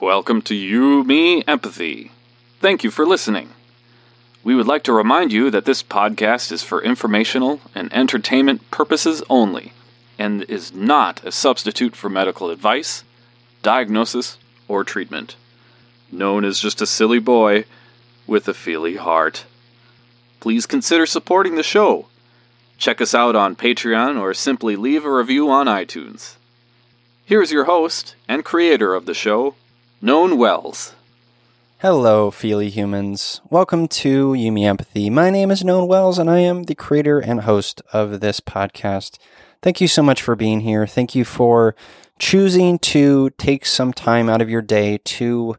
Welcome to You, Me, Empathy. Thank you for listening. We would like to remind you that this podcast is for informational and entertainment purposes only and is not a substitute for medical advice, diagnosis, or treatment. Known as just a silly boy with a feely heart. Please consider supporting the show. Check us out on Patreon or simply leave a review on iTunes. Here's your host and creator of the show, Non Wels. Hello, Feely humans. Welcome to You Me Empathy. My name is Non Wels, and I am the creator and host of this podcast. Thank you so much for being here. Thank you for choosing to take some time out of your day to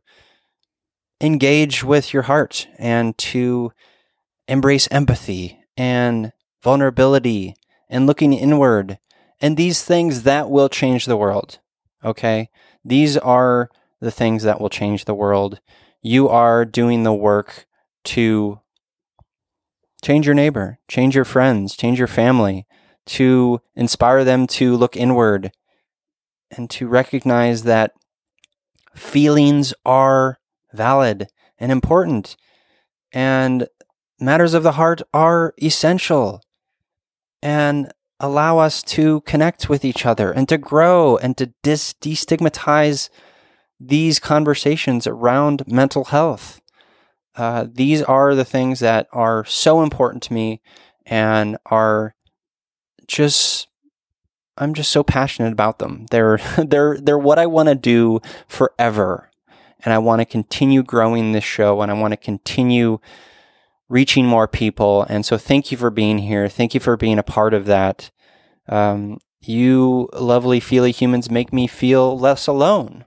engage with your heart and to embrace empathy and vulnerability and looking inward and these things that will change the world. Okay? These are the things that will change the world you are doing the work to change your neighbor, change your friends, change your family, to inspire them to look inward and to recognize that feelings are valid and important and matters of the heart are essential and allow us to connect with each other and to grow and to dis- destigmatize these conversations around mental health. Uh, these are the things that are so important to me and are just I'm just so passionate about them. They're they're they're what I want to do forever. And I want to continue growing this show and I want to continue reaching more people. And so thank you for being here. Thank you for being a part of that. Um, you lovely feely humans make me feel less alone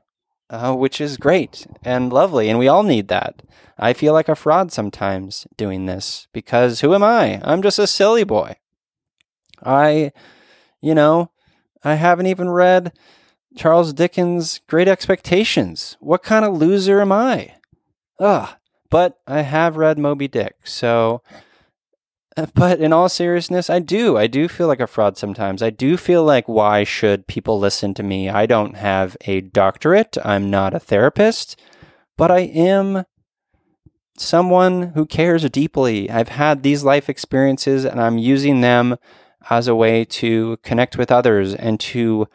uh, which is great and lovely. And we all need that. I feel like a fraud sometimes doing this because who am I? I'm just a silly boy. I, you know, I haven't even read Charles Dickens' Great Expectations. What kind of loser am I? Ugh. But I have read Moby Dick, so uh, but in all seriousness, I do. I do feel like a fraud sometimes. I do feel like, why should people listen to me? I don't have a doctorate. I'm not a therapist, but I am someone who cares deeply. I've had these life experiences and I'm using them as a way to connect with others and to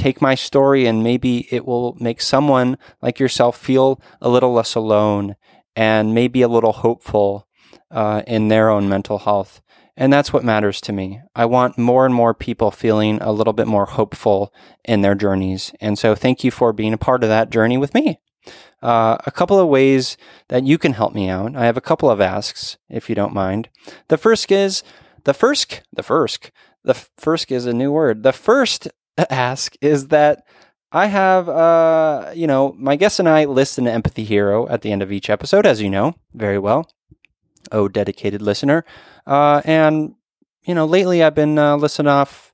take my story and maybe it will make someone like yourself feel a little less alone and maybe a little hopeful uh, in their own mental health. And that's what matters to me. I want more and more people feeling a little bit more hopeful in their journeys. And so thank you for being a part of that journey with me. Uh, a couple of ways that you can help me out. I have a couple of asks, if you don't mind. The first is the first, the first, the first is a new word. The first ask is that I have, uh, you know, my guest and I list an empathy hero at the end of each episode, as you know very well oh dedicated listener. Uh, and you know, lately I've been uh, listening off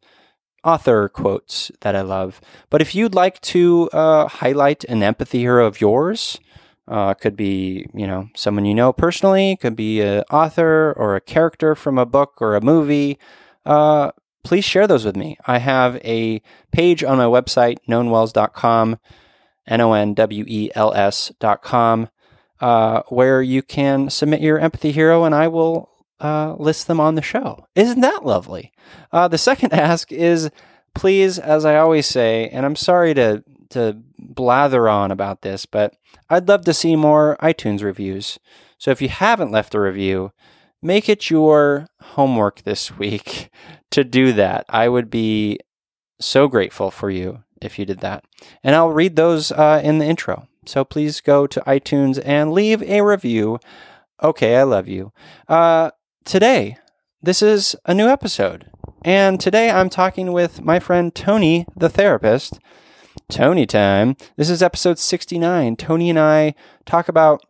author quotes that I love. But if you'd like to uh, highlight an empathy hero of yours, uh, could be you know someone you know personally, could be an author or a character from a book or a movie. Uh, please share those with me. I have a page on my website, nonwels.com, N O N W E L S.com, uh, where you can submit your empathy hero and I will uh, list them on the show. Isn't that lovely? Uh, the second ask is please, as I always say, and I'm sorry to, to blather on about this, but I'd love to see more iTunes reviews. So if you haven't left a review, make it your homework this week to do that. I would be so grateful for you if you did that. And I'll read those uh, in the intro. So please go to iTunes and leave a review. Okay, I love you. Uh, today, this is a new episode. And today I'm talking with my friend Tony, the therapist. Tony time. This is episode 69. Tony and I talk about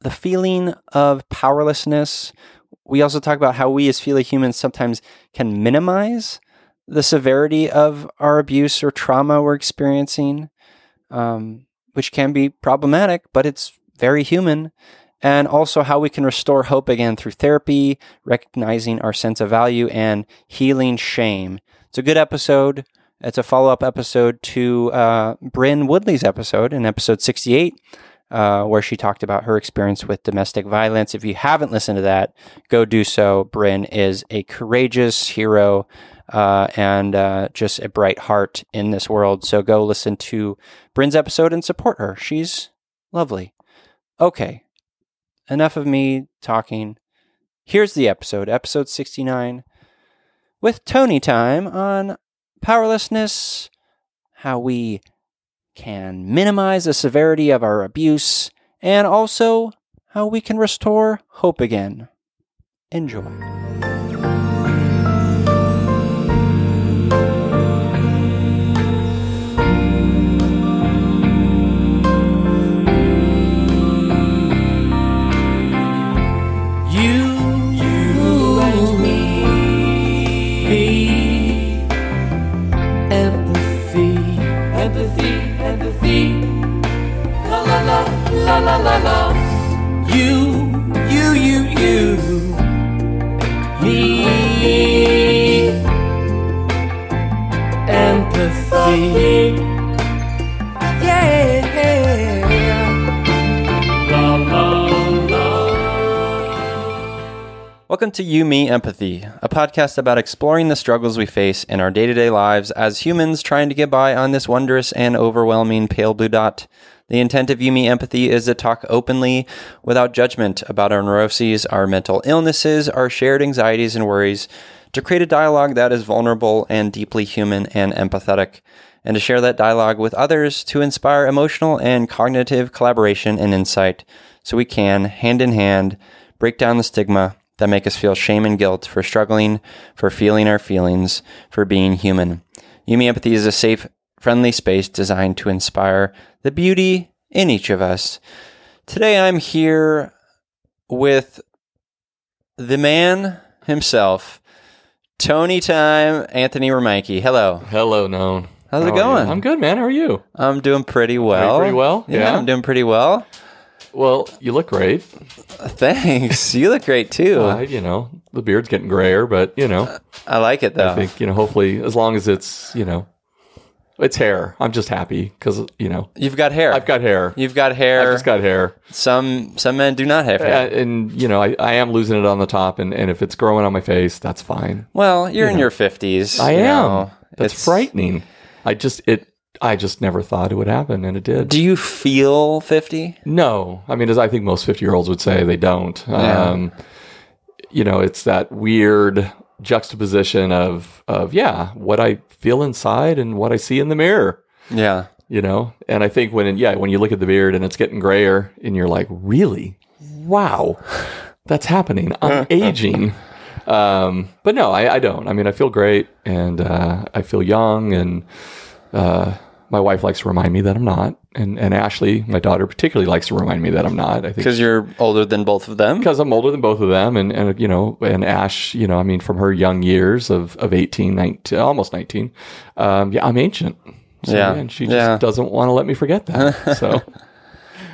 the feeling of powerlessness. We also talk about how we as feely humans sometimes can minimize the severity of our abuse or trauma we're experiencing. Um, which can be problematic, but it's very human. And also how we can restore hope again through therapy, recognizing our sense of value, and healing shame. It's a good episode. It's a follow up episode to uh, Bryn Woodley's episode in episode 68, uh, where she talked about her experience with domestic violence. If you haven't listened to that, go do so. Bryn is a courageous hero uh, and uh, just a bright heart in this world. So go listen to Bryn's episode and support her. She's lovely. Okay, enough of me talking. Here's the episode, episode 69, with Tony Time on powerlessness, how we can minimize the severity of our abuse, and also how we can restore hope again. Enjoy. La, la la la. You, you, you, you. Me. Empathy. Yeah. La la la. Welcome to You, Me, Empathy, a podcast about exploring the struggles we face in our day to day lives as humans trying to get by on this wondrous and overwhelming pale blue dot. The intent of You, Me, Empathy is to talk openly, without judgment, about our neuroses, our mental illnesses, our shared anxieties and worries, to create a dialogue that is vulnerable and deeply human and empathetic, and to share that dialogue with others to inspire emotional and cognitive collaboration and insight so we can, hand in hand, break down the stigma that make us feel shame and guilt for struggling, for feeling our feelings, for being human. You Me Empathy is a safe, friendly space designed to inspire the beauty in each of us. Today I'm here with the man himself, Tony Time, Anthony Remike. Hello. Hello, Non. How's it How you? going? I'm good, man. How are you? I'm doing pretty well. pretty well? Yeah, Yeah. I'm doing pretty well. Well, you look great. Thanks. you look great too. Uh, you know, the beard's getting grayer, but you know, I like it though. I think you know. Hopefully, as long as it's you know, it's hair. I'm just happy because you know You've got hair. I've got hair. You've got hair. I've just got hair, Some some men do not have uh, hair. and you know, I, I am losing it on the top, and, and if it's growing on my face, that's fine. well, you're in your fifties. I you am. know. That's It's- frightening. I just it. I just never thought it would happen, and it did. Do you feel fifty? No, I mean, as I think most fifty-year-olds would say, they don't. Yeah. Um, you know, it's that weird juxtaposition of of yeah, what I feel inside and what I see in the mirror. Yeah. You know, and I think when yeah, when you look at the beard and it's getting grayer, and you're like, really, wow, that's happening. I'm aging. Um, but no, I, I don't. I mean, I feel great, and uh, I feel young, and uh, my wife likes to remind me that I'm not, and and Ashley, my daughter, particularly likes to remind me that I'm not. I think Because you're older than both of them. because I'm older than both of them, and and you know, and Ash, you know, I mean, from her young years of of 18, 19, almost 19, um, yeah, I'm ancient. So, Yeah. and she just Yeah. doesn't want to let me forget that. So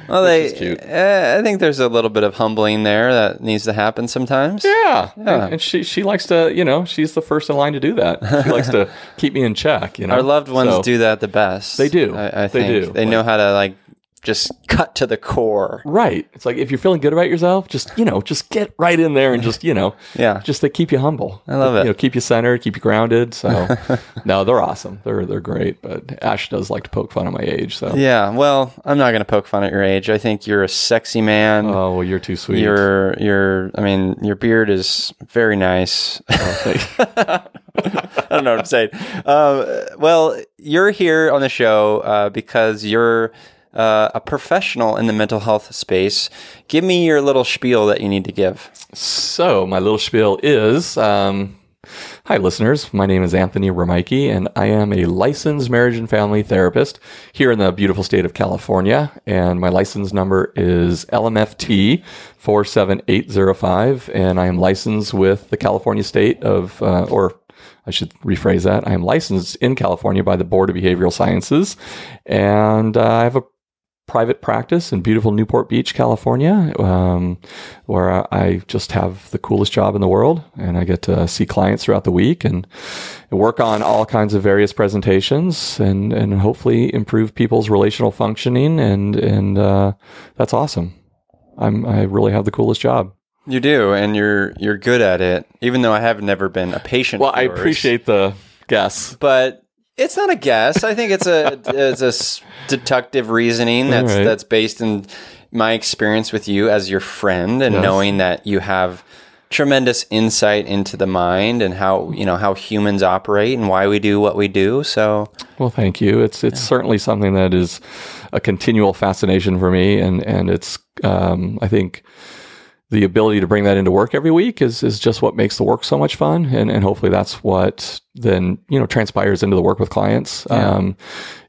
Well, they. is cute. Uh, I think there's a little bit of humbling there that needs to happen sometimes. yeah, Yeah. And, and she she likes to, you know, she's the first in line to do that. She likes to keep me in check. You know, Our loved ones So- do that the best. They do. I, I They think do. They know how to like just cut to the core. Right. It's like if you're feeling good about yourself, just you know, just get right in there and just you know, Yeah. just to keep you humble. I love it. You know, keep you centered, keep you grounded. So, no, they're awesome. They're they're great. But Ash does like to poke fun at my age. So, Yeah. Well, I'm not going to poke fun at your age. I think you're a sexy man. oh well, you're too sweet. Your your I mean your beard is very nice. I don't know what I'm saying. Um, well, you're here on the show uh, because you're uh, a professional in the mental health space. Give me your little spiel that you need to give. So, my little spiel is um, Hi, listeners. My name is Anthony Remike, and I am a licensed marriage and family therapist here in the beautiful state of California. And my license number is LMFT 47805. And I am licensed with the California state of, uh, or I should rephrase that. I am licensed in California by the Board of Behavioral Sciences. And uh, I have a private practice in beautiful Newport Beach, California, um, where I just have the coolest job in the world, and I get to see clients throughout the week and work on all kinds of various presentations, and and hopefully improve people's relational functioning, and and uh, that's awesome. I'm I really have the coolest job. You do, and you're you're good at it. Even though I have never been a patient. Well, I yours. appreciate the guess. but it's not a guess. I think it's a it's a deductive reasoning that's right. that's based in my experience with you as your friend and Yes. knowing that you have tremendous insight into the mind and how you know how humans operate and why we do what we do. So Well, thank you. It's it's certainly something that is a continual fascination for me, and and it's um, I think the ability to bring that into work every week is is just what makes the work so much fun, and and hopefully that's what then you know transpires into the work with clients. Um,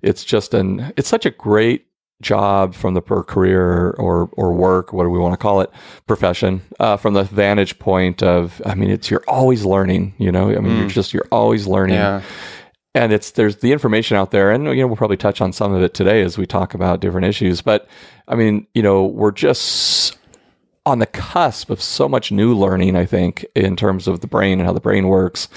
it's just an it's such a great job from the per career or or work what do we want to call it profession uh, from the vantage point of I mean it's you're always learning you know? I mean you're just you're always learning. Yeah, and it's there's the information out there and you know we'll probably touch on some of it today as we talk about different issues but i mean you know we're just on the cusp of so much new learning i think in terms of the brain and how the brain works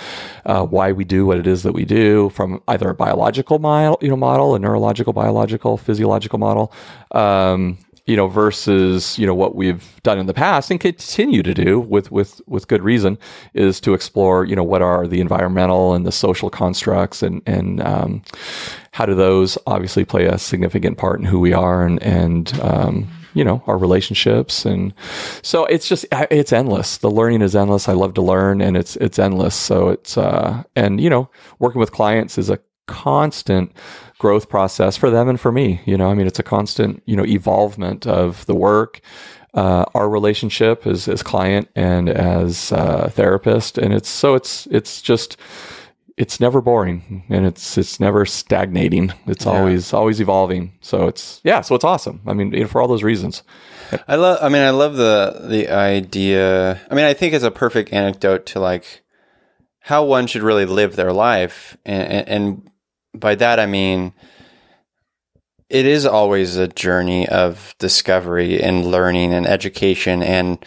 uh, why we do what it is that we do from either a biological model you know model a neurological biological physiological model um, you know versus you know what we've done in the past and continue to do with with with good reason is to explore you know what are the environmental and the social constructs and and um, how do those obviously play a significant part in who we are and and um, you know our relationships. And so it's just it's endless. The learning is endless. I love to learn and it's it's endless. So it's uh and you know working with clients is a constant growth process for them and for me. You know i mean it's a constant you know evolvement of the work uh, our relationship as, as client and as uh, therapist. And it's so it's it's just it's never boring and it's it's never stagnating. It's always always evolving. So it's yeah so it's awesome. I mean for all those reasons. I love. I mean, I love the the idea. I mean, I think it's a perfect anecdote to like how one should really live their life, and, and, and by that I mean it is always a journey of discovery and learning and education, and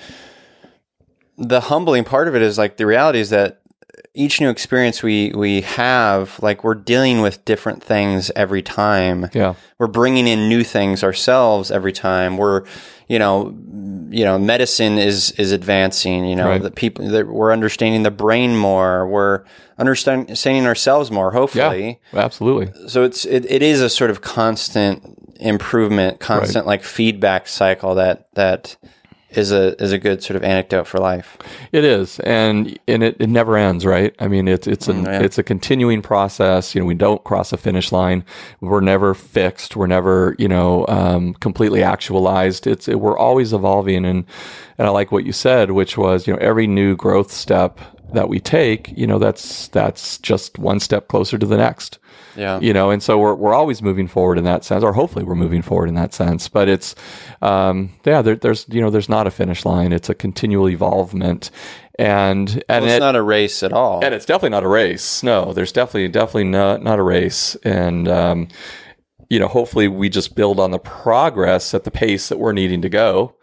the humbling part of it is like the reality is that each new experience we we have, like we're dealing with different things every time. Yeah. We're bringing in new things ourselves every time. We're you know you know medicine is is advancing you know Right. the people that we're understanding the brain more. We're understanding ourselves more hopefully. Yeah absolutely. So it's it, it is a sort of constant improvement constant like feedback cycle that that is a is a good sort of anecdote for life It is, and and it, it never ends, right? I mean, it's it's a Mm, yeah. it's a continuing process. You know, we don't cross a finish line. We're never fixed. We're never you know um, completely actualized. It's it, we're always evolving, and and I like what you said, which was you know every new growth step that we take, you know, that's that's just one step closer to the next yeah. You know and so we're, we're always moving forward in that sense or hopefully we're moving forward in that sense but it's um, yeah there, there's you know there's not a finish line. It's a continual evolvement and and well, it's it, not a race at all. And it's definitely not a race. No there's definitely definitely not not a race. And um, you know hopefully we just build on the progress at the pace that we're needing to go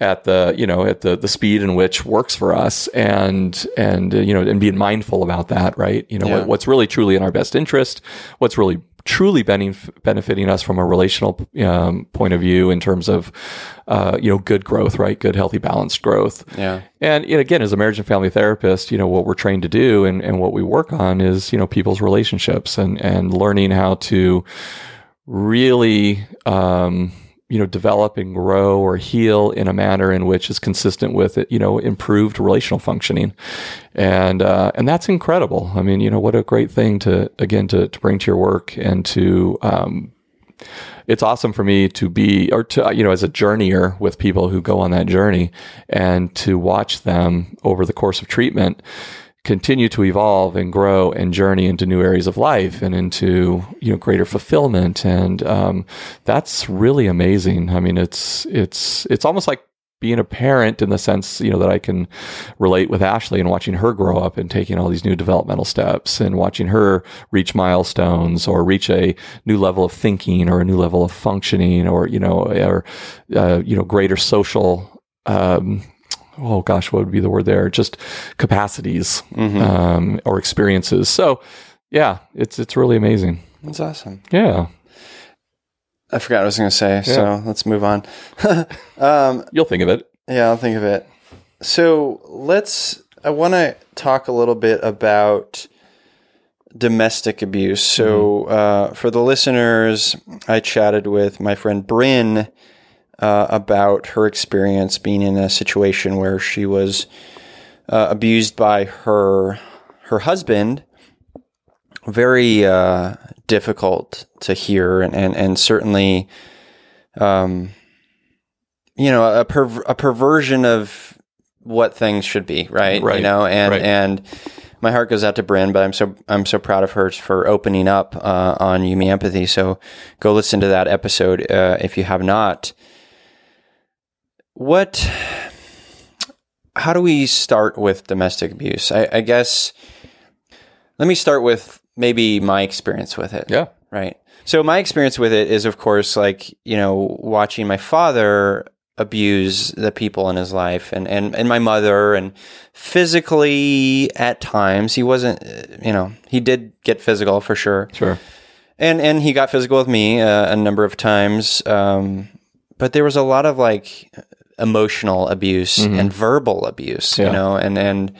at the you know at the the speed in which works for us and and uh, you know and being mindful about that right? You know Yeah. what, what's really truly in our best interest what's really truly benef- benefiting us from a relational um, point of view in terms of uh, you know good growth right? Good healthy balanced growth. Yeah. And you know, again, as a marriage and family therapist, you know, what we're trained to do and, and what we work on is, you know, people's relationships and, and learning how to really, um, you know, develop and grow or heal in a manner in which is consistent with it, you know, improved relational functioning. And, uh, and that's incredible. I mean, you know, what a great thing to, again, to, to bring to your work and to, um, it's awesome for me to be or to you know as a journeyer with people who go on that journey and to watch them over the course of treatment continue to evolve and grow and journey into new areas of life and into you know greater fulfillment. And um, that's really amazing. I mean it's it's it's almost like being a parent in the sense, you know, that I can relate with Ashley and watching her grow up and taking all these new developmental steps and watching her reach milestones or reach a new level of thinking or a new level of functioning or, you know, or, uh, you know, greater social, um, oh gosh, what would be the word there? Just capacities, um, or experiences. So yeah, it's, it's really amazing. That's awesome. Yeah. I forgot what I was going to say, so let's move on. um, You'll think of it. Yeah, I'll think of it. So let's. I want to talk a little bit about domestic abuse. So uh, for the listeners, I chatted with my friend Bryn uh, about her experience being in a situation where she was uh, abused by her her husband. Very uh, difficult to hear, and and, and certainly. Um, you know a perv- a perversion of what things should be right, Right, you know and right. and my heart goes out to Bryn but I'm so I'm so proud of her for opening up uh, on You Me Empathy so go listen to that episode uh, if you have not what how do we start with domestic abuse I, I guess let me start with maybe my experience with it Yeah. Right. So my experience with it is, of course, like you know, watching my father abuse the people in his life, and and and my mother, and physically at times he wasn't, you know, he did get physical for sure, Sure. and and he got physical with me uh, a number of times, um, but there was a lot of like emotional abuse and verbal abuse, you know, and and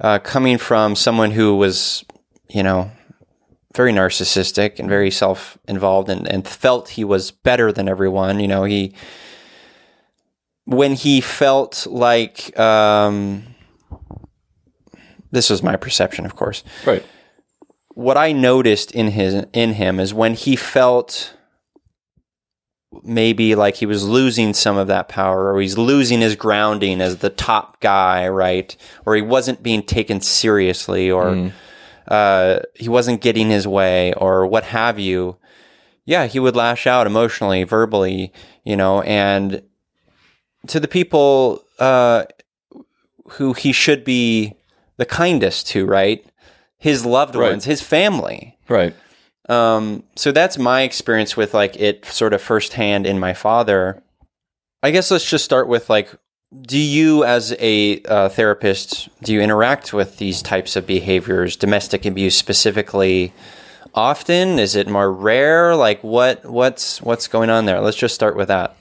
uh, coming from someone who was, you know, very narcissistic and very self involved and, and felt he was better than everyone. You know, he, when he felt like, um, this was my perception, of course. Right. What I noticed in his in him is when he felt maybe like he was losing some of that power or he's losing his grounding as the top guy, right? Or he wasn't being taken seriously or uh, he wasn't getting his way or what have you. Yeah, he would lash out emotionally, verbally, you know, and to the people uh, who he should be the kindest to, right? His loved Right. ones, his family. Right. Um, so that's my experience with like it sort of firsthand in my father. I guess let's just start with like, do you as a uh, therapist do you interact with these types of behaviors, domestic abuse specifically, often? Is it more rare? Like what what's what's going on there? Let's just start with that.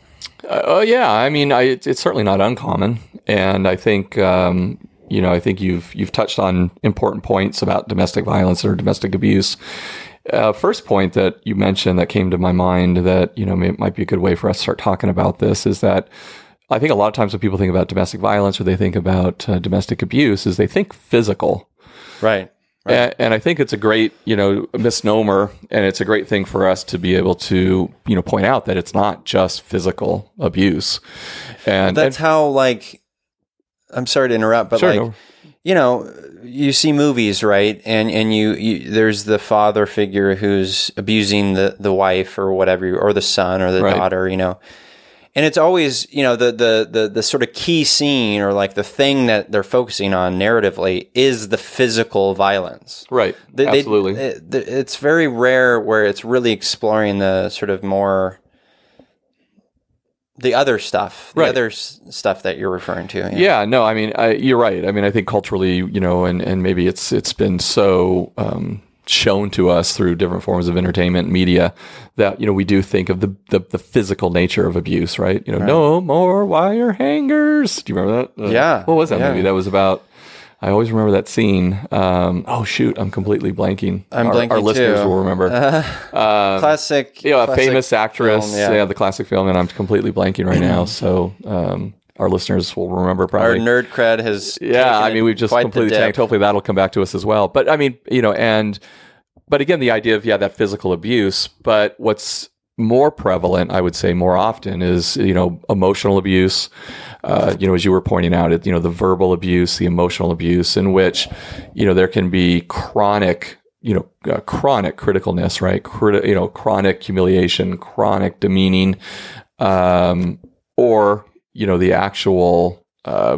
Uh, oh yeah, I mean, I, it's, it's certainly not uncommon, and I think um, you know, I think you've you've touched on important points about domestic violence or domestic abuse. Uh, first point that you mentioned that came to my mind that you know may, might be a good way for us to start talking about this is that I think a lot of times when people think about domestic violence or they think about uh, domestic abuse is they think physical. Right. And, and I think it's a great, you know, misnomer, and it's a great thing for us to be able to, you know, point out that it's not just physical abuse. And, That's and how like I'm sorry to interrupt, but Sure, like no. You know, you see movies, right? And and you, you there's the father figure who's abusing the the wife or whatever, or the son or the Right. daughter, you know. And it's always, you know, the, the the the sort of key scene or like the thing that they're focusing on narratively is the physical violence. right, They- they- absolutely, it- it's very rare where it's really exploring the sort of more the other stuff, the Right. other s- stuff that you're referring to. yeah. No, I mean, I, you're right. I mean, I think culturally, you know, and and maybe it's it's been so. Um, shown to us through different forms of entertainment media that you know we do think of the the, the physical nature of abuse right you know no more wire hangers do you remember that Uh, Yeah, what was that yeah. movie that was about I always remember that scene. Um, oh shoot, I'm completely blanking. I'm our, blanking Our listeners too. will remember. classic. you know, a classic famous actress. film, yeah. the classic film, and I'm completely blanking right now. So um, our listeners will remember probably. Our nerd cred has. yeah, I mean, we've just completely tanked. Hopefully, that'll come back to us as well. But I mean, you know, and but again, the idea of yeah, that physical abuse. But what's more prevalent, I would say, more often is you know emotional abuse. Uh, you know, as you were pointing out, it you know the verbal abuse, the emotional abuse, in which you know there can be chronic you know uh, chronic criticalness, right? Criti- you know, chronic humiliation, chronic demeaning, um, or you know the actual uh,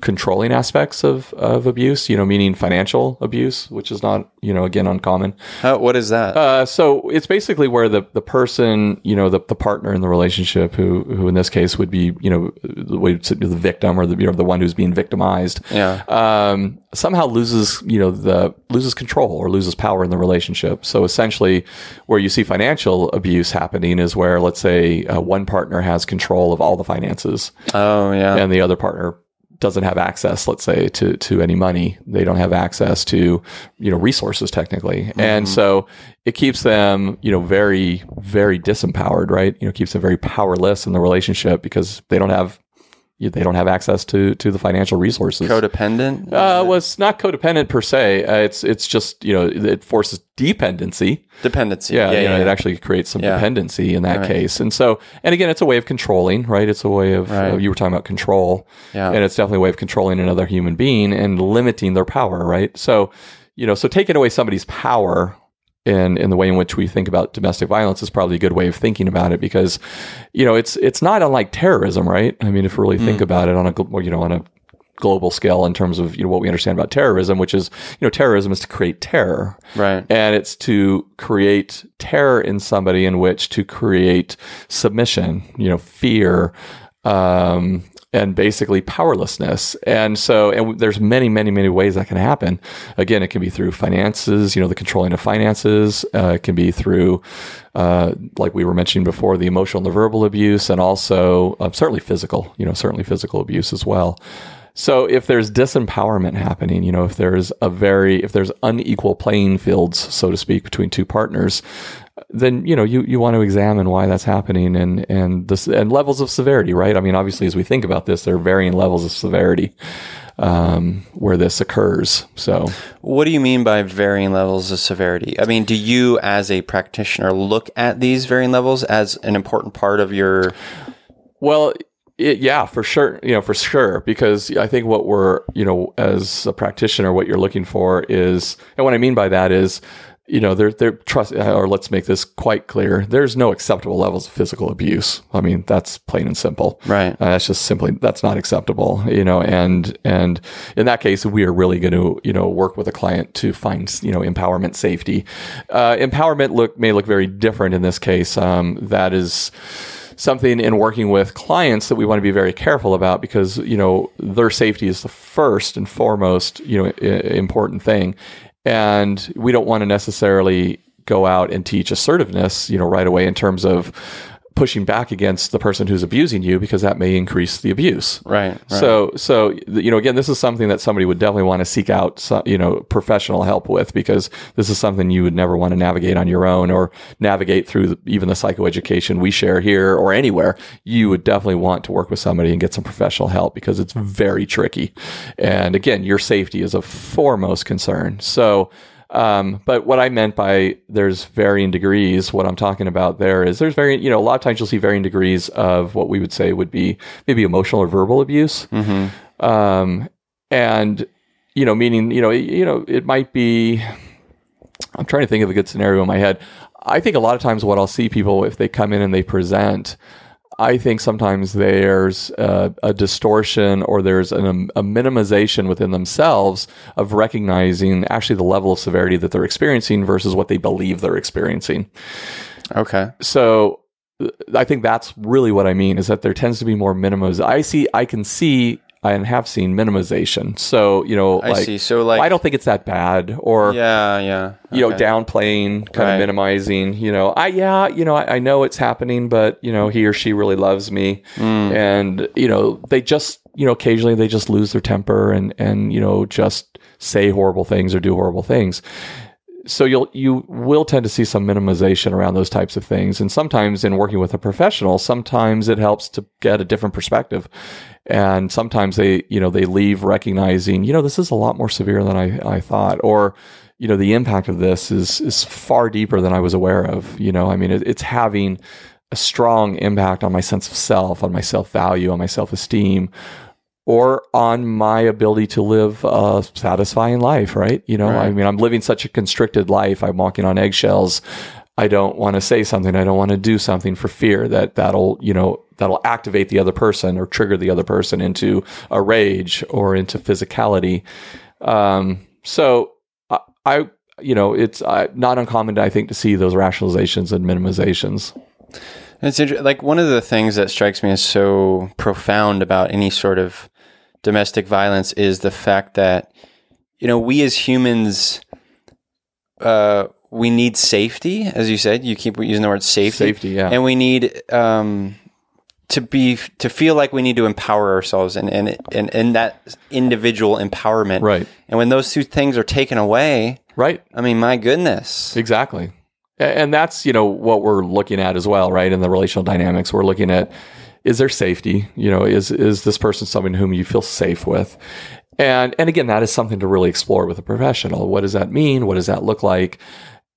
controlling aspects of of abuse. You know, meaning financial abuse, which is not you know again uncommon. How, what is that? Uh, so it's basically where the, the person, you know, the, the partner in the relationship, who who in this case would be, you know, the, the victim or the you know the one who's being victimized, yeah. um, somehow loses, you know, the loses control or loses power in the relationship. So essentially, where you see financial abuse happening is where, let's say, uh, one partner has control of all the finances, Oh, yeah. and the other partner doesn't have access let's say to to any money. They don't have access to you know resources technically. Mm-hmm. And so it keeps them you know very very disempowered right? You know keeps them very powerless in the relationship because they don't have they don't have access to to the financial resources Codependent? uh, was not codependent per se. Uh, it's it's just you know it forces dependency. Dependency. Yeah, Yeah. you yeah, know, it actually creates some Yeah. dependency in that Right. case. And so, and again, it's a way of controlling, right? It's a way of Right. uh, you were talking about control, Yeah. and it's definitely a way of controlling another human being and limiting their power, right? So, you know, so taking away somebody's power. In, in the way in which we think about domestic violence is probably a good way of thinking about it because, you know, it's it's not unlike terrorism, right? I mean, if we really think Hmm. about it on a you know on a global scale in terms of you know what we understand about terrorism, which is you know terrorism is to create terror, Right. and it's to create terror in somebody in which to create submission, you know, fear, um, and basically powerlessness. And so, and there's many, many, many ways that can happen. Again, it can be through finances, you know, the controlling of finances. Uh, it can be through, uh, like we were mentioning before, the emotional and the verbal abuse, and also uh, certainly physical, you know, certainly physical abuse as well. So if there's disempowerment happening, you know, if there's a very, if there's unequal playing fields, so to speak, between two partners, then you know you, you want to examine why that's happening and and this and levels of severity, right? I mean, obviously, as we think about this, there are varying levels of severity um, where this occurs. So What do you mean by varying levels of severity? I mean, do you, as a practitioner, look at these varying levels as an important part of your? Well, it, yeah, for sure. You know, for sure, because I think what we're, you know, as a practitioner, what you're looking for is, and what I mean by that is, you know, there, there, trust, or let's make this quite clear. There's no acceptable levels of physical abuse. I mean, that's plain and simple. Right. Uh, that's just simply that's not acceptable, you know. And and in that case, we are really going to you know work with a client to find you know empowerment safety. Uh, empowerment look may look very different in this case. Um, that is something in working with clients that we want to be very careful about because you know their safety is the first and foremost you know I- important thing and we don't want to necessarily go out and teach assertiveness you know right away in terms of pushing back against the person who's abusing you because that may increase the abuse Right. right. so, so you know, again, this is something that somebody would definitely want to seek out, so- you know, professional help with because this is something you would never want to navigate on your own or navigate through the, even the psychoeducation we share here or anywhere. You would definitely want to work with somebody and get some professional help because it's very tricky. And again, your safety is a foremost concern. So, um, but what I meant by there's varying degrees, what I'm talking about there is there's varying, you know, a lot of times you'll see varying degrees of what we would say would be maybe emotional or verbal abuse. Um, and, you know, meaning, you know, you know, it might be, I'm trying to think of a good scenario in my head. I think a lot of times what I'll see people, if they come in and they present, I think sometimes there's a, a distortion or there's an, um, a minimization within themselves of recognizing actually the level of severity that they're experiencing versus what they believe they're experiencing. okay. So I think that's really what I mean is that there tends to be more minimization. I see, I can see and have seen minimization. So, you know, I like, see. So, like, I don't think it's that bad or, Yeah. Yeah. you know, downplaying, kind Right. of minimizing, you know, I, yeah, you know, I, I know it's happening, but, you know, he or she really loves me. Hmm. And, you know, they just, you know, occasionally they just lose their temper and, and, you know, just say horrible things or do horrible things. So you'll, you will tend to see some minimization around those types of things. And sometimes in working with a professional, sometimes it helps to get a different perspective. And sometimes they, you know, they leave recognizing, you know, this is a lot more severe than I, I thought, or, you know, the impact of this is is far deeper than I was aware of. You know, I mean, it, it's having a strong impact on my sense of self, on my self value, on my self esteem, or on my ability to live a satisfying life. Right? You know, I mean, I'm living such a constricted life. I'm walking on eggshells. I don't want to say something. I don't want to do something for fear that that'll, you know, that'll activate the other person or trigger the other person into a rage or into physicality. Um, so I, I, you know, it's uh, not uncommon, I think, to see those rationalizations and minimizations. It's inter- like one of the things that strikes me as so profound about any sort of domestic violence is the fact that you know we as humans uh, we need safety, as you said. You keep using the word safety, Safety, yeah. and we need um, to be to feel like we need to empower ourselves and and and, and that individual empowerment, Right. And when those two things are taken away, Right. I mean, my goodness, Exactly. And that's, you know, what we're looking at as well, right? In the relational dynamics, we're looking at is there safety? You know, is is this person someone whom you feel safe with? And and again, that is something to really explore with a professional. What does that mean? What does that look like?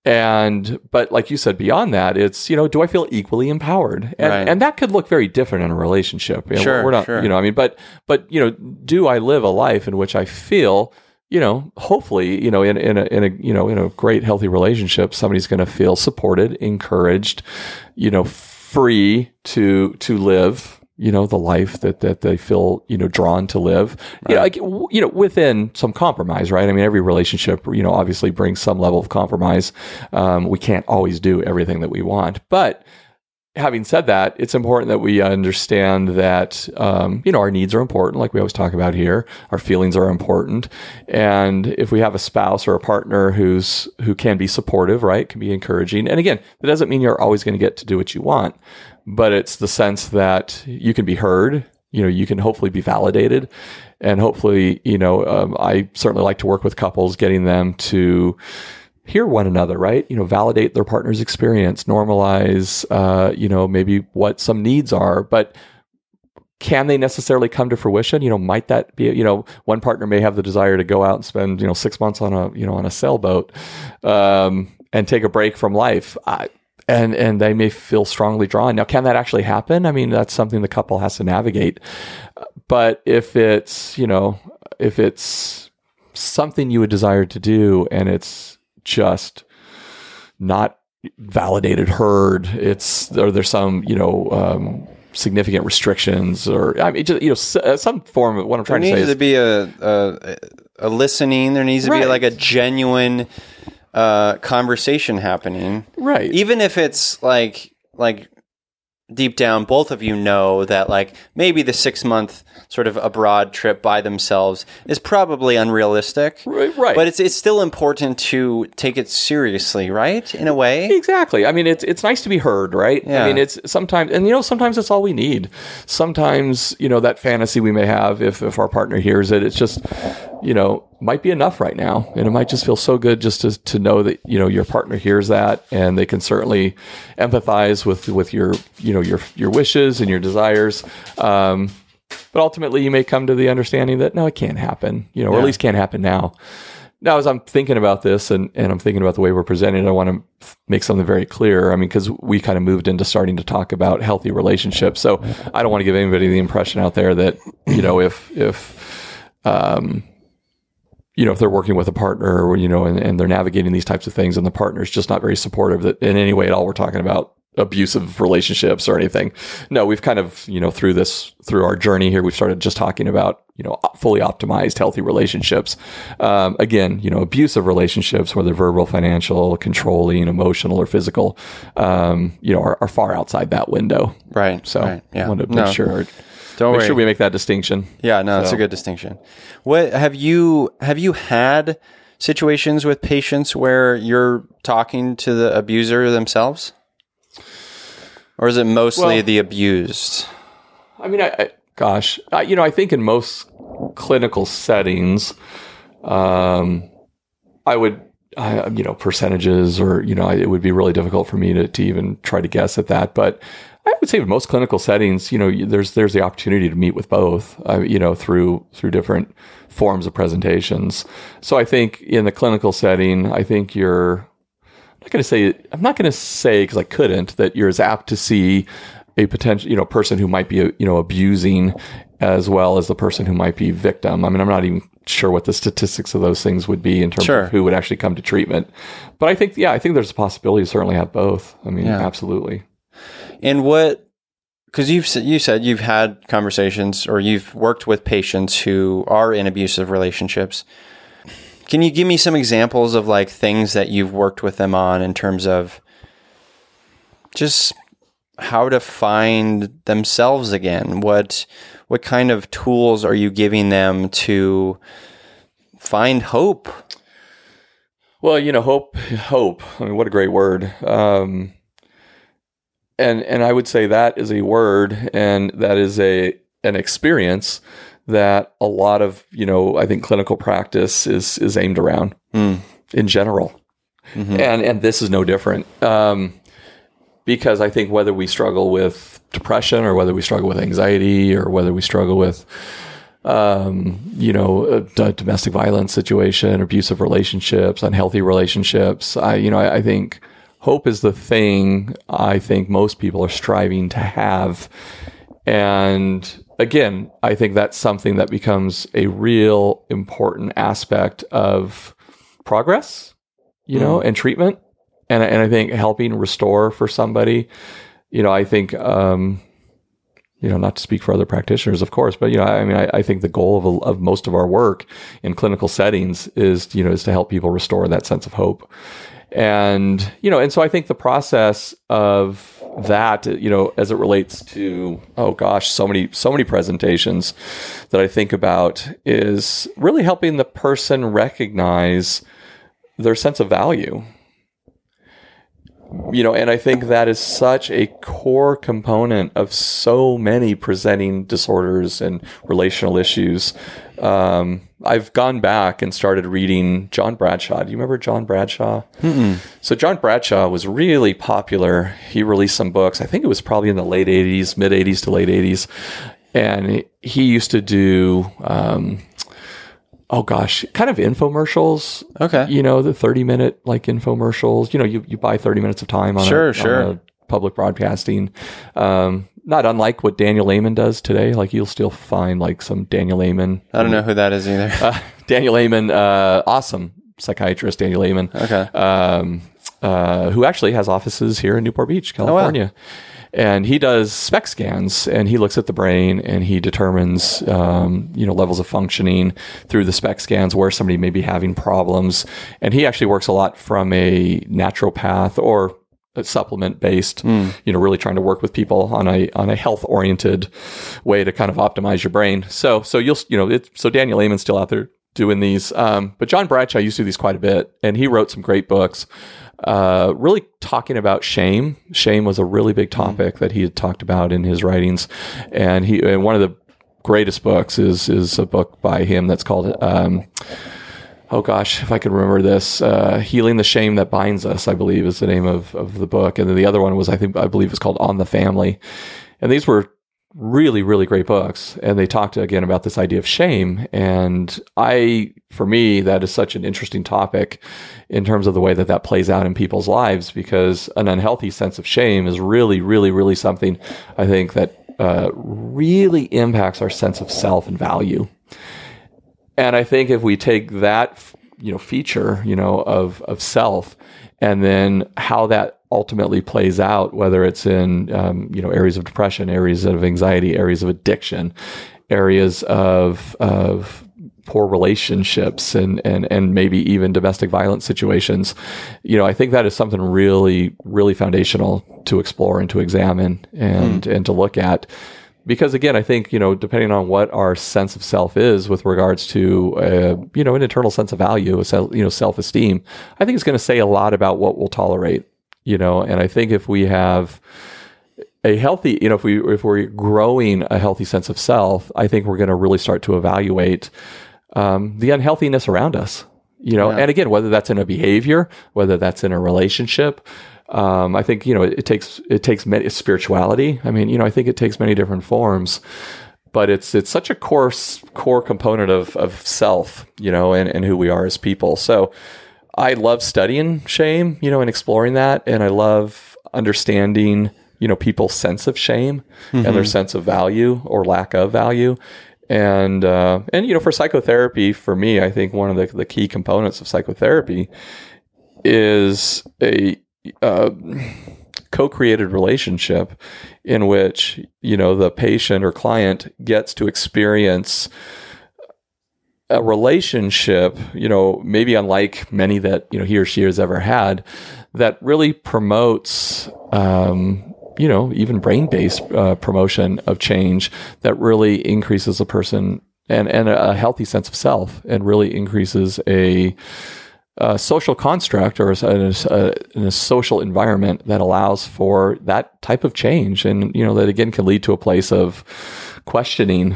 And but like you said, beyond that, it's you know, do I feel equally empowered? And, Right. and that could look very different in a relationship. You know, Sure, we're not, sure. you know, I mean, but but you know, do I live a life in which I feel you know, hopefully, you know, in, in a in a you know in a great healthy relationship, somebody's going to feel supported, encouraged, you know, free to to live, you know, the life that that they feel you know drawn to live. You know, like, you know, within some compromise, right? I mean, every relationship, you know, obviously brings some level of compromise. Um, we can't always do everything that we want, but having said that, it's important that we understand that um, you know our needs are important, like we always talk about here. Our feelings are important, and if we have a spouse or a partner who's who can be supportive, right, can be encouraging, and again, that doesn't mean you're always going to get to do what you want, but it's the sense that you can be heard. You know, you can hopefully be validated, and hopefully, you know, um, I certainly like to work with couples, getting them to hear one another, right? You know, validate their partner's experience, normalize, uh, you know, maybe what some needs are, but can they necessarily come to fruition? You know, might that be, you know, one partner may have the desire to go out and spend, you know, six months on a, you know, on a sailboat, um, and take a break from life. I, and, and they may feel strongly drawn. Now, can that actually happen? I mean, that's something the couple has to navigate. But if it's, you know, if it's something you would desire to do and it's just not validated, heard. It's or there's some you know um, significant restrictions or I mean just you know uh, some form of what I'm trying to say There needs is to be a, a a listening. There needs to be like a genuine uh, conversation happening. right. even if it's like like deep down both of you know that like maybe the six month sort of abroad trip by themselves is probably unrealistic Right, right. but it's it's still important to take it seriously right in a way Exactly. I mean, it's it's nice to be heard, right? Yeah. I mean, it's sometimes, and you know, sometimes it's all we need. Sometimes, you know, that fantasy we may have, if if our partner hears it, it's just, you know, might be enough right now, and it might just feel so good just to to know that you know your partner hears that, and they can certainly empathize with with your you know your your wishes and your desires. Um, but ultimately, you may come to the understanding that no, it can't happen, you know, or at least can't happen now. Now, as I'm thinking about this and, and I'm thinking about the way we're presenting, I want to make something very clear. I mean, because we kind of moved into starting to talk about healthy relationships. So I don't want to give anybody the impression out there that, you know, if, if, um, you know, if they're working with a partner you know, and, and they're navigating these types of things and the partner's just not very supportive that in any way at all we're talking about abusive relationships or anything. No, we've kind of, you know, through this, through our journey here, we've started just talking about, you know, fully optimized, healthy relationships. Um, again, you know, abusive relationships, whether verbal, financial, controlling, emotional, or physical, um, you know, are, are far outside that window. right So right, yeah I wanted to No, make sure, don't make worry. sure we make that distinction. yeah no it's a good distinction. What have you have you had situations with patients where you're talking to the abuser themselves? Or is it mostly Well- the abused? I mean, I, I gosh, I, you know, I think in most clinical settings, um, I would, I, you know, percentages or you know, it would be really difficult for me to, to even try to guess at that. But I would say in most clinical settings, you know, there's there's the opportunity to meet with both, uh, you know, through through different forms of presentations. So I think in the clinical setting, I think you're I'm not going to say I'm not going to say because I couldn't that you're as apt to see a potential, you know, person who might be, you know, abusing as well as the person who might be victim. I mean, I'm not even sure what the statistics of those things would be in terms Sure. of who would actually come to treatment. But I think, yeah, I think there's a possibility to certainly have both. I mean, Yeah. absolutely. And what? Because you've you said you've had conversations or you've worked with patients who are in abusive relationships. Can you give me some examples of like things that you've worked with them on in terms of just how to find themselves again? What what kind of tools are you giving them to find hope? Well, you know, hope, hope. I mean, what a great word. Um, and and I would say that is a word, and that is a an experience that a lot of you know I think clinical practice is is aimed around Mm. in general, and and this is no different. Um, because I think whether we struggle with depression or whether we struggle with anxiety or whether we struggle with um, you know, d- domestic violence situation, abusive relationships, unhealthy relationships. I, you know, I, I think hope is the thing I think most people are striving to have. And again, I think that's something that becomes a real important aspect of progress, you know, and treatment. And, and I think helping restore for somebody, you know, I think, um, you know, not to speak for other practitioners, of course, but you know, I mean, I, I think the goal of, of most of our work in clinical settings is, you know, is to help people restore that sense of hope. And, you know, and so I think the process of that, you know, as it relates to, oh gosh, so many, so many presentations that I think about is really helping the person recognize their sense of value you know, and I think that is such a core component of so many presenting disorders and relational issues. Um, I've gone back and started reading John Bradshaw. Do you remember John Bradshaw? So John Bradshaw was really popular. He released some books. I think it was probably in the late '80s, mid '80s to late '80s, and he- he used to do. Um, oh gosh, kind of infomercials. Okay. You know, the 30 minute like infomercials. You know, you, you buy 30 minutes of time on, Sure, a, sure. on a public broadcasting. Um, not unlike what Daniel Amen does today. Like you'll still find like some Daniel Amen. I don't know who that is either. Uh, Daniel Amen, uh, awesome psychiatrist, Daniel Amen. Okay. Um, uh, who actually has offices here in Newport Beach, Oh, California. And he does SPECT scans and he looks at the brain and he determines, um, you know, levels of functioning through the SPECT scans where somebody may be having problems. And he actually works a lot from a naturopath or a supplement based, you know, really trying to work with people on a on a health oriented way to kind of optimize your brain. So so you'll you know it, so Daniel Amen's still out there doing these, um, but John Bradshaw used to do these quite a bit, and he wrote some great books. Uh, really talking about shame. Shame was a really big topic that he had talked about in his writings, and he and one of the greatest books is is a book by him that's called um, oh gosh, if I could remember this, uh, Healing the Shame That Binds Us, I believe is the name of, of the book. And then the other one was, I think, I believe it's called On the Family. And these were really, really great books. And they talked again about this idea of shame. And I, for me, that is such an interesting topic in terms of the way that that plays out in people's lives because an unhealthy sense of shame is really, really, really something I think that uh, really impacts our sense of self and value. And I think if we take that, you know, feature, you know, of of self, and then how that ultimately plays out, whether it's in, um, you know, areas of depression, areas of anxiety, areas of addiction, areas of of poor relationships and and and maybe even domestic violence situations. You know i think that is something really really foundational to explore and to examine and and to look at. Because again i think you know depending on what our sense of self is with regards to uh, you know an internal sense of value you know self-esteem i think it's going to say a lot about what we'll tolerate you know and i think if we have a healthy you know if we if we're growing a healthy sense of self i think we're going to really start to evaluate um, the unhealthiness around us you know? And again whether that's in a behavior whether that's in a relationship um, i think you know it, it takes it takes many spirituality. I mean you know i think it takes many different forms but it's it's such a core core component of of self you know and, and who we are as people. So i love studying shame you know and exploring that and i love understanding you know people's sense of shame and their sense of value or lack of value. And uh, and you know for psychotherapy for me i think one of the, the key components of psychotherapy is a uh, co-created relationship in which you know the patient or client gets to experience a relationship you know maybe unlike many that you know he or she has ever had that really promotes um, you know even brain-based uh, promotion of change that really increases a person and and a healthy sense of self and really increases a a social construct or a, a, a, social environment that allows for that type of change and you know that again can lead to a place of questioning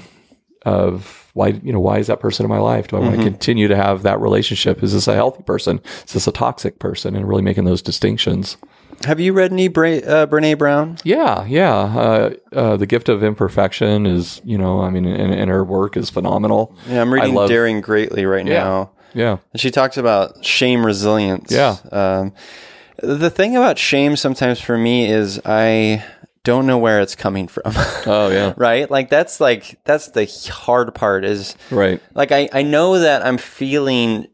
of why you know why is that person in my life do i want to continue to have that relationship is this a healthy person is this a toxic person and really making those distinctions Have you read any Bra- uh, Brene Brown? yeah yeah uh, uh, the gift of imperfection is you know i mean and, and her work is phenomenal Yeah, I'm reading love- Daring Greatly right Yeah. now. yeah And she talks about shame resilience. Yeah. Um, the thing about shame sometimes for me is I don't know where it's coming from. oh yeah right? Like that's like that's the hard part is right like I, I know that I'm feeling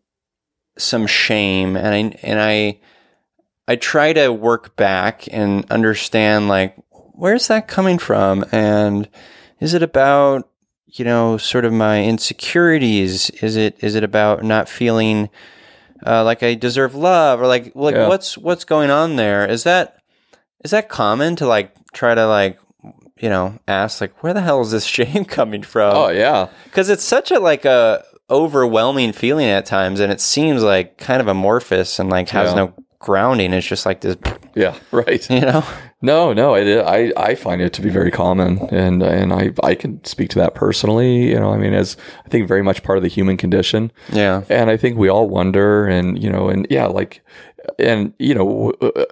some shame and I and I I try to work back and understand like where's that coming from and is it about you know sort of my insecurities is it is it about not feeling uh, like I deserve love or like like Yeah. what's what's going on there is that is that common to like try to like you know ask like where the hell is this shame coming from oh yeah because it's such a like a overwhelming feeling at times and it seems like kind of amorphous and like has Yeah. no grounding it's just like this yeah right you know No, no, it, I I find it to be very common, and and I I can speak to that personally. You know, I mean, as I think very much part of the human condition, yeah and I think we all wonder, and you know, and yeah, like, and you know. Uh,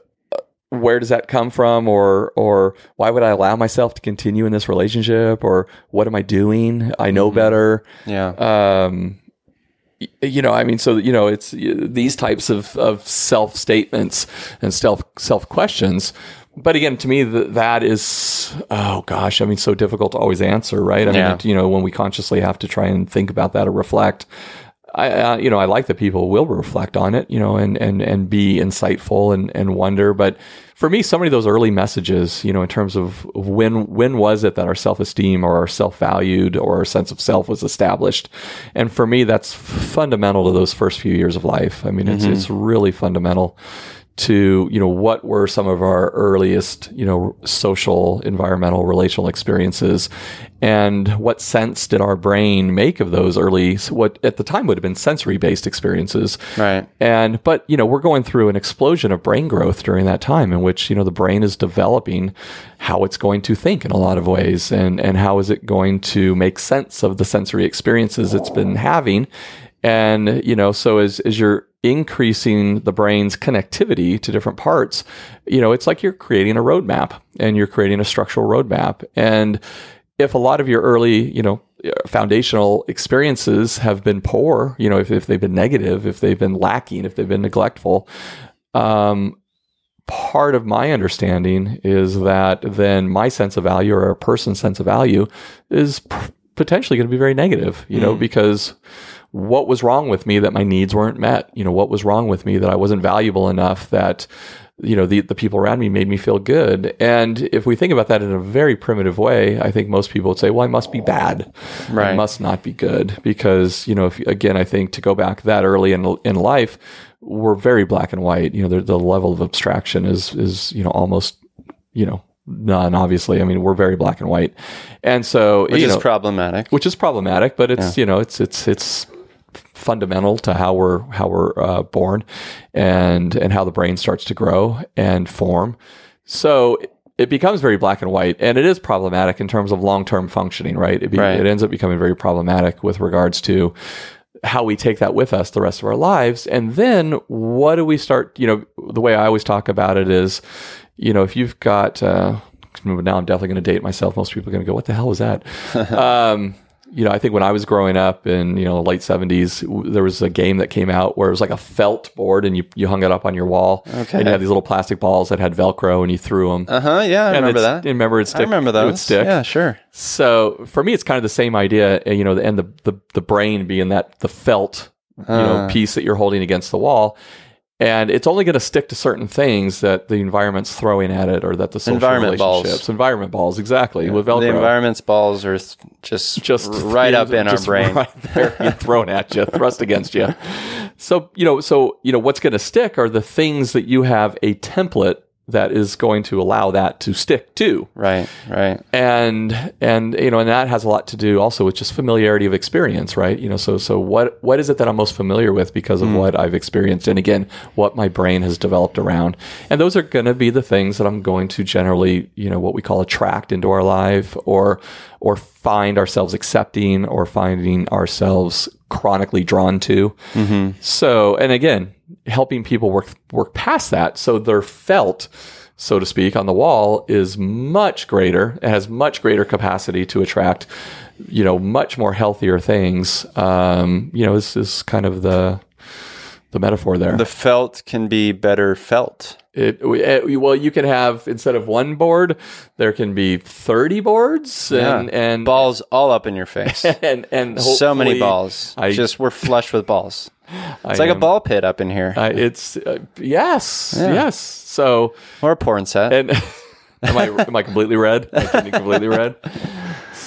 Where does that come from, or or why would I allow myself to continue in this relationship, or what am I doing? I know better. yeah Um, you know, I mean, so you know, it's these types of, of self statements and self self questions. But again, to me, th- that is oh gosh, I mean, so difficult to always answer, right? I Yeah. mean, you know, when we consciously have to try and think about that or reflect. I, uh, you know, I like that people will reflect on it, you know, and and and be insightful and and wonder. But for me, so many of those early messages, you know, in terms of when when was it that our self esteem or our self valued or our sense of self was established, and for me, that's fundamental to those first few years of life. I mean, it's it's really fundamental to you know what were some of our earliest you know social environmental relational experiences? And what sense did our brain make of those early what at the time would have been sensory based experiences? Right. And but you know we're going through an explosion of brain growth during that time in which you know the brain is developing how it's going to think in a lot of ways and and how is it going to make sense of the sensory experiences it's been having. And you know so as as you're increasing the brain's connectivity to different parts. You know it's like you're creating a roadmap and you're creating a structural roadmap. And if a lot of your early you know foundational experiences have been poor you know if, if they've been negative if they've been lacking if they've been neglectful um, part of my understanding is that then my sense of value or a person's sense of value is p- potentially going to be very negative, you know, because what was wrong with me that my needs weren't met? You know, what was wrong with me that I wasn't valuable enough that, you know, the, the people around me made me feel good. And if we think about that in a very primitive way, I think most people would say, well, I must be bad. I must not be good because, you know, if, again, I think to go back that early in, in life, we're very black and white. You know, the, the level of abstraction is, is, you know, almost, you know, none, obviously. I mean, we're very black and white. And so, which is know, problematic which is problematic, but it's you know it's it's it's fundamental to how we're how we're uh, born and and how the brain starts to grow and form. So it becomes very black and white, and it is problematic in terms of long term functioning. Right? It, be, Right. it ends up becoming very problematic with regards to how we take that with us the rest of our lives. And then what do we start? You know, the way I always talk about it is, you know, if you've got, uh, now I'm definitely going to date myself. Most people are going to go, what the hell was that? um, you know, I think when I was growing up in you know late seventies, there was a game that came out where it was like a felt board, and you you hung it up on your wall. Okay. And you had these little plastic balls that had Velcro, and you threw them. Uh huh. Yeah, I remember it's- that. Remember, it stick, I remember It would stick. Yeah, sure. So for me, it's kind of the same idea, uh, you know, and the the, the brain being that the felt, you know, Uh. piece that you're holding against the wall, and it's only going to stick to certain things that the environment's throwing at it, or that the social Environment balls. relationships, environment balls, exactly with Velcro. The environment's balls are just just right up in our brain. right there, thrown at you, thrust against you. So you know, so you know, what's going to stick are the things that you have a template that is going to allow that to stick too. Right, right. and and you know and that has a lot to do also with just familiarity of experience right you know so so what what is it that i'm most familiar with because of hmm. what i've experienced and again what my brain has developed around and those are going to be the things that i'm going to generally you know what we call attract into our life or or find ourselves accepting or finding ourselves chronically drawn to so and again helping people work work past that so they're felt so to speak, on the wall is much greater. It has much greater capacity to attract, you know, much more healthier things. Um, you know, this is kind of the the metaphor there. The felt can be better felt. It, it- well, you can have instead of one board, there can be thirty boards, and Yeah. and balls all up in your face. and and so many balls. I- just we're flush with balls. I It's like a ball pit up in here, I- it's uh, yes, Yeah. yes. So or a porn set. And am I am I completely red? Am I completely red?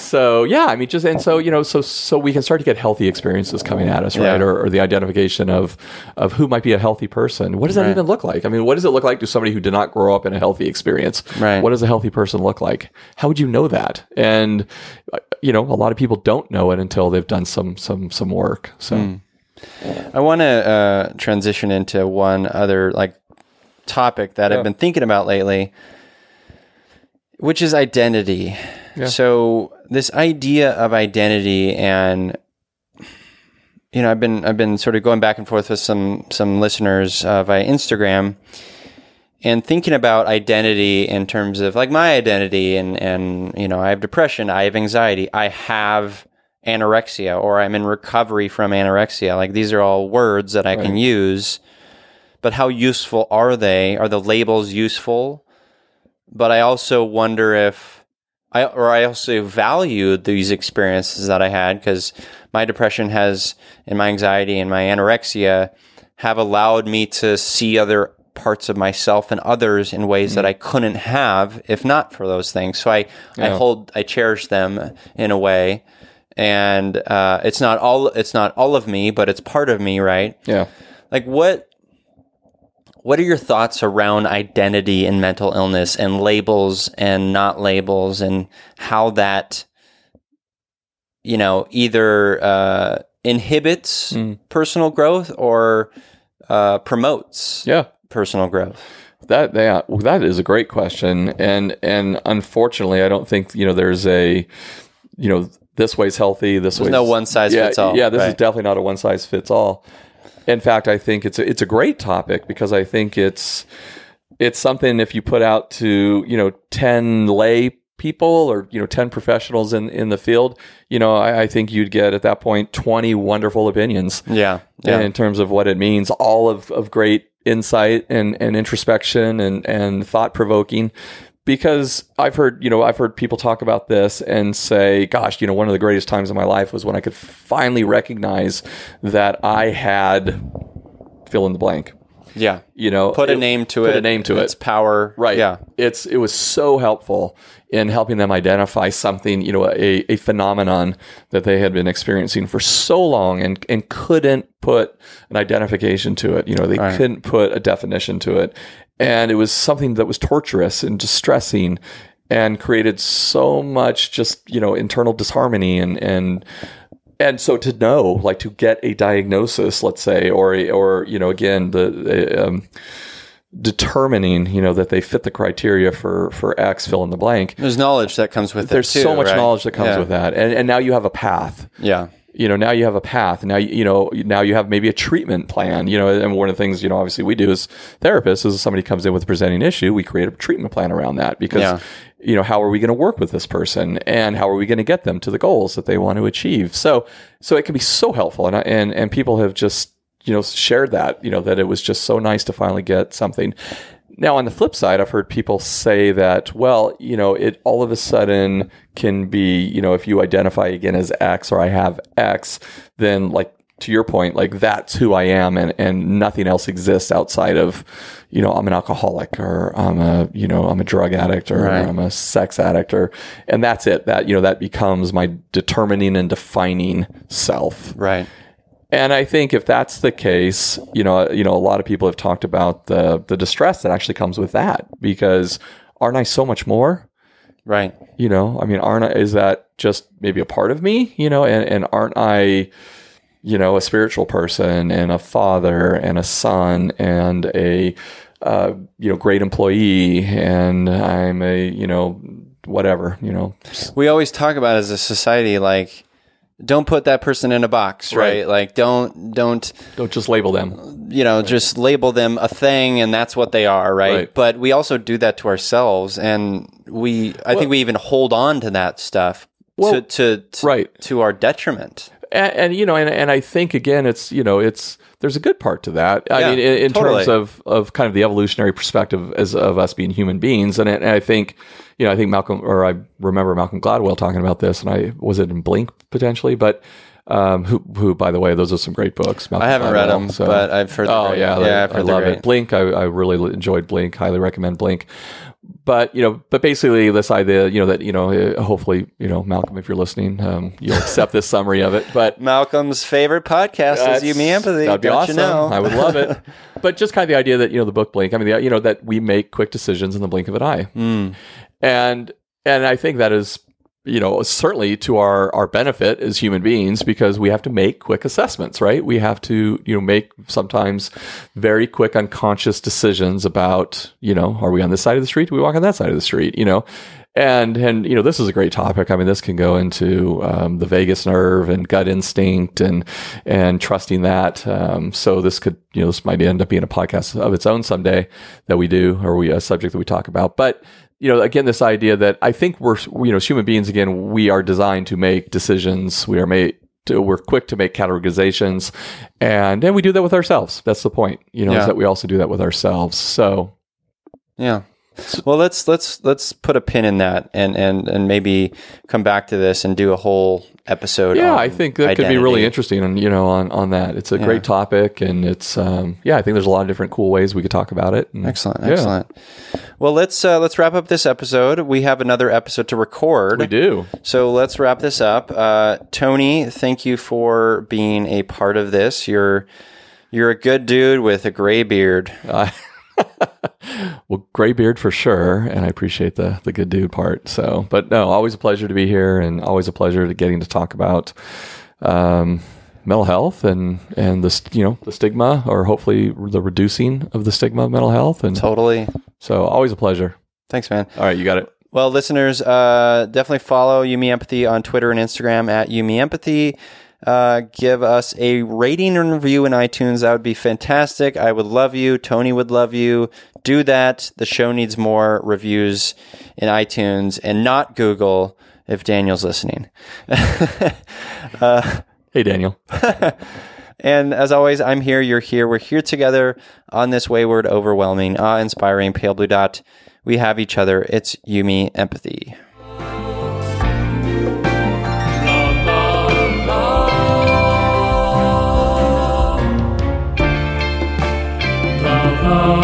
So yeah, I mean, just and so you know, so so we can start to get healthy experiences coming at us, right? Yeah. Or, or the identification of of who might be a healthy person. What does that Right. even look like? I mean, what does it look like to somebody who did not grow up in a healthy experience? Right. What does a healthy person look like? How would you know that? And uh, you know, a lot of people don't know it until they've done some some some work. So Hmm. I want to uh, transition into one other like topic that I've been thinking about lately, which is identity. So this idea of identity and you know, I've been I've been sort of going back and forth with some some listeners uh, via Instagram and thinking about identity in terms of like my identity and and you know, I have depression, I have anxiety, I have anorexia or I'm in recovery from anorexia. Like these are all words that I can use. But how useful are they? Are the labels useful? But I also wonder if I or I also value these experiences that I had because my depression has and my anxiety and my anorexia have allowed me to see other parts of myself and others in ways that I couldn't have if not for those things. So I, I hold I cherish them in a way. And uh, it's not all it's not all of me, but it's part of me, right? yeah, like what what are your thoughts around identity and mental illness and labels and not labels and how that you know either uh, inhibits personal growth or uh, promotes yeah. personal growth That yeah, well, that is a great question, and and unfortunately, I don't think you know there's a you know this way's healthy. This There's way no one size yeah, fits all, Yeah, this is definitely not a one size fits all. In fact, I think it's a, it's a great topic because I think it's it's something if you put out to you know ten lay people or you know 10 professionals in in the field you know I, I think you'd get at that point 20 wonderful opinions yeah yeah in terms of what it means, all of, of great insight and, and introspection and, and thought provoking. Because I've heard, you know, I've heard people talk about this and say, gosh, you know, one of the greatest times of my life was when I could finally recognize that I had fill in the blank. yeah You know, put a it- name to put it a name to it. its power Right. yeah It's it was so helpful in helping them identify something, you know, a, a phenomenon that they had been experiencing for so long and, and couldn't put an identification to it. You know, they Right. couldn't put a definition to it. And it was something that was torturous and distressing and created so much just, you know, internal disharmony and and and so to know, like to get a diagnosis, let's say, or a- or you know, again, the, um, determining, you know, that they fit the criteria for for X, fill in the blank. there's knowledge that comes with There's it too, so much right? knowledge that comes Yeah. with that, and and now you have a path. yeah you know now you have a path. Now you know now you have maybe a treatment plan. You know and one of the things you know obviously we do as therapists is if somebody comes in with a presenting issue we create a treatment plan around that because Yeah. you know how are we going to work with this person and how are we going to get them to the goals that they want to achieve? So so it can be so helpful. And I- and and people have just you know shared that you know that it was just so nice to finally get something now on the flip side i've heard people say that well you know it all of a sudden can be you know if you identify again as x or i have x then like to your point like that's who i am and and nothing else exists outside of you know i'm an alcoholic or i'm a you know i'm a drug addict or Right. i'm a sex addict or and that's it that you know that becomes my determining and defining self Right. And I think if that's the case, you know, you know, a lot of people have talked about the the distress that actually comes with that because aren't I so much more? Right. You know, I mean, aren't I, is that just maybe a part of me? You know, and and aren't I, you know, a spiritual person and a father and a son and a uh, you know great employee and I'm a you know whatever you know We always talk about as a society, like, don't put that person in a box, right? Right. Like, don't, don't, don't just label them you know, just label them a thing and that's what they are, right? Right. But we also do that to ourselves and we, I think we even hold on to that stuff Well, to, to, to, right. to our detriment. And, and you know, and, and I think again, it's you know, it's there's a good part to that. I Yeah, mean, in, in totally. terms of of kind of the evolutionary perspective as of us being human beings, and, I- and I think you know, I think Malcolm or I remember Malcolm Gladwell talking about this, and I was it in Blink potentially, but. Um, who, who, by the way, those are some great books. Malcolm I haven't read Gladwell, them, but I've heard. Oh great. yeah, yeah, I, I've heard they're love great. it. Blink, I, I really enjoyed Blink. Highly recommend Blink. But you know, but basically this idea, you know, that you know, uh, hopefully, you know, Malcolm, if you're listening, um, you'll accept this summary of it. But Malcolm's favorite podcast is You Me Empathy. That'd be awesome. You know? I would love it. but just kind of the idea that you know the book Blink. I mean, the, you know that we make quick decisions in the blink of an eye, Mm. and and I think that is you know certainly to our our benefit as human beings because we have to make quick assessments, right? We have to you know make sometimes very quick unconscious decisions about you know are we on this side of the street? Do we walk on that side of the street? You know. And and you know this is a great topic. I mean, this can go into um, the vagus nerve and gut instinct and and trusting that. Um, so this could you know this might end up being a podcast of its own someday that we do or we a subject that we talk about. But you know again this idea that I think we're you know as human beings again we are designed to make decisions. We are made to, we're quick to make categorizations, and and we do that with ourselves. That's the point. You know Yeah. is that we also do that with ourselves. So Yeah. Well, let's let's let's put a pin in that and and and maybe come back to this and do a whole episode. Yeah, I think that could be really interesting, and you know, on on that, it's a Yeah. great topic, and it's um, yeah, I think there's a lot of different cool ways we could talk about it. and- Excellent, Yeah, excellent. Well, let's uh, let's wrap up this episode. We have another episode to record. we do. So let's wrap this up. Uh, Tony, thank you for being a part of this. You're you're a good dude with a gray beard. Uh, well, gray beard for sure, and I appreciate the the good dude part. So, but no, always a pleasure to be here, and always a pleasure to getting to talk about um, mental health and and the you know the stigma, or hopefully the reducing of the stigma of mental health, and Totally. so always a pleasure. Thanks, man. All right, you got it. Well, listeners, uh, definitely follow You Me Empathy on Twitter and Instagram at You Me Empathy. Uh, give us a rating and review in iTunes. That would be fantastic. I would love you. Tony would love you. Do that. The show needs more reviews in iTunes and not Google if Daniel's listening. Hey, Daniel. And as always, I'm here, you're here, we're here together on this wayward, overwhelming, awe inspiring pale blue dot. We have each other. It's You Me Empathy. Oh.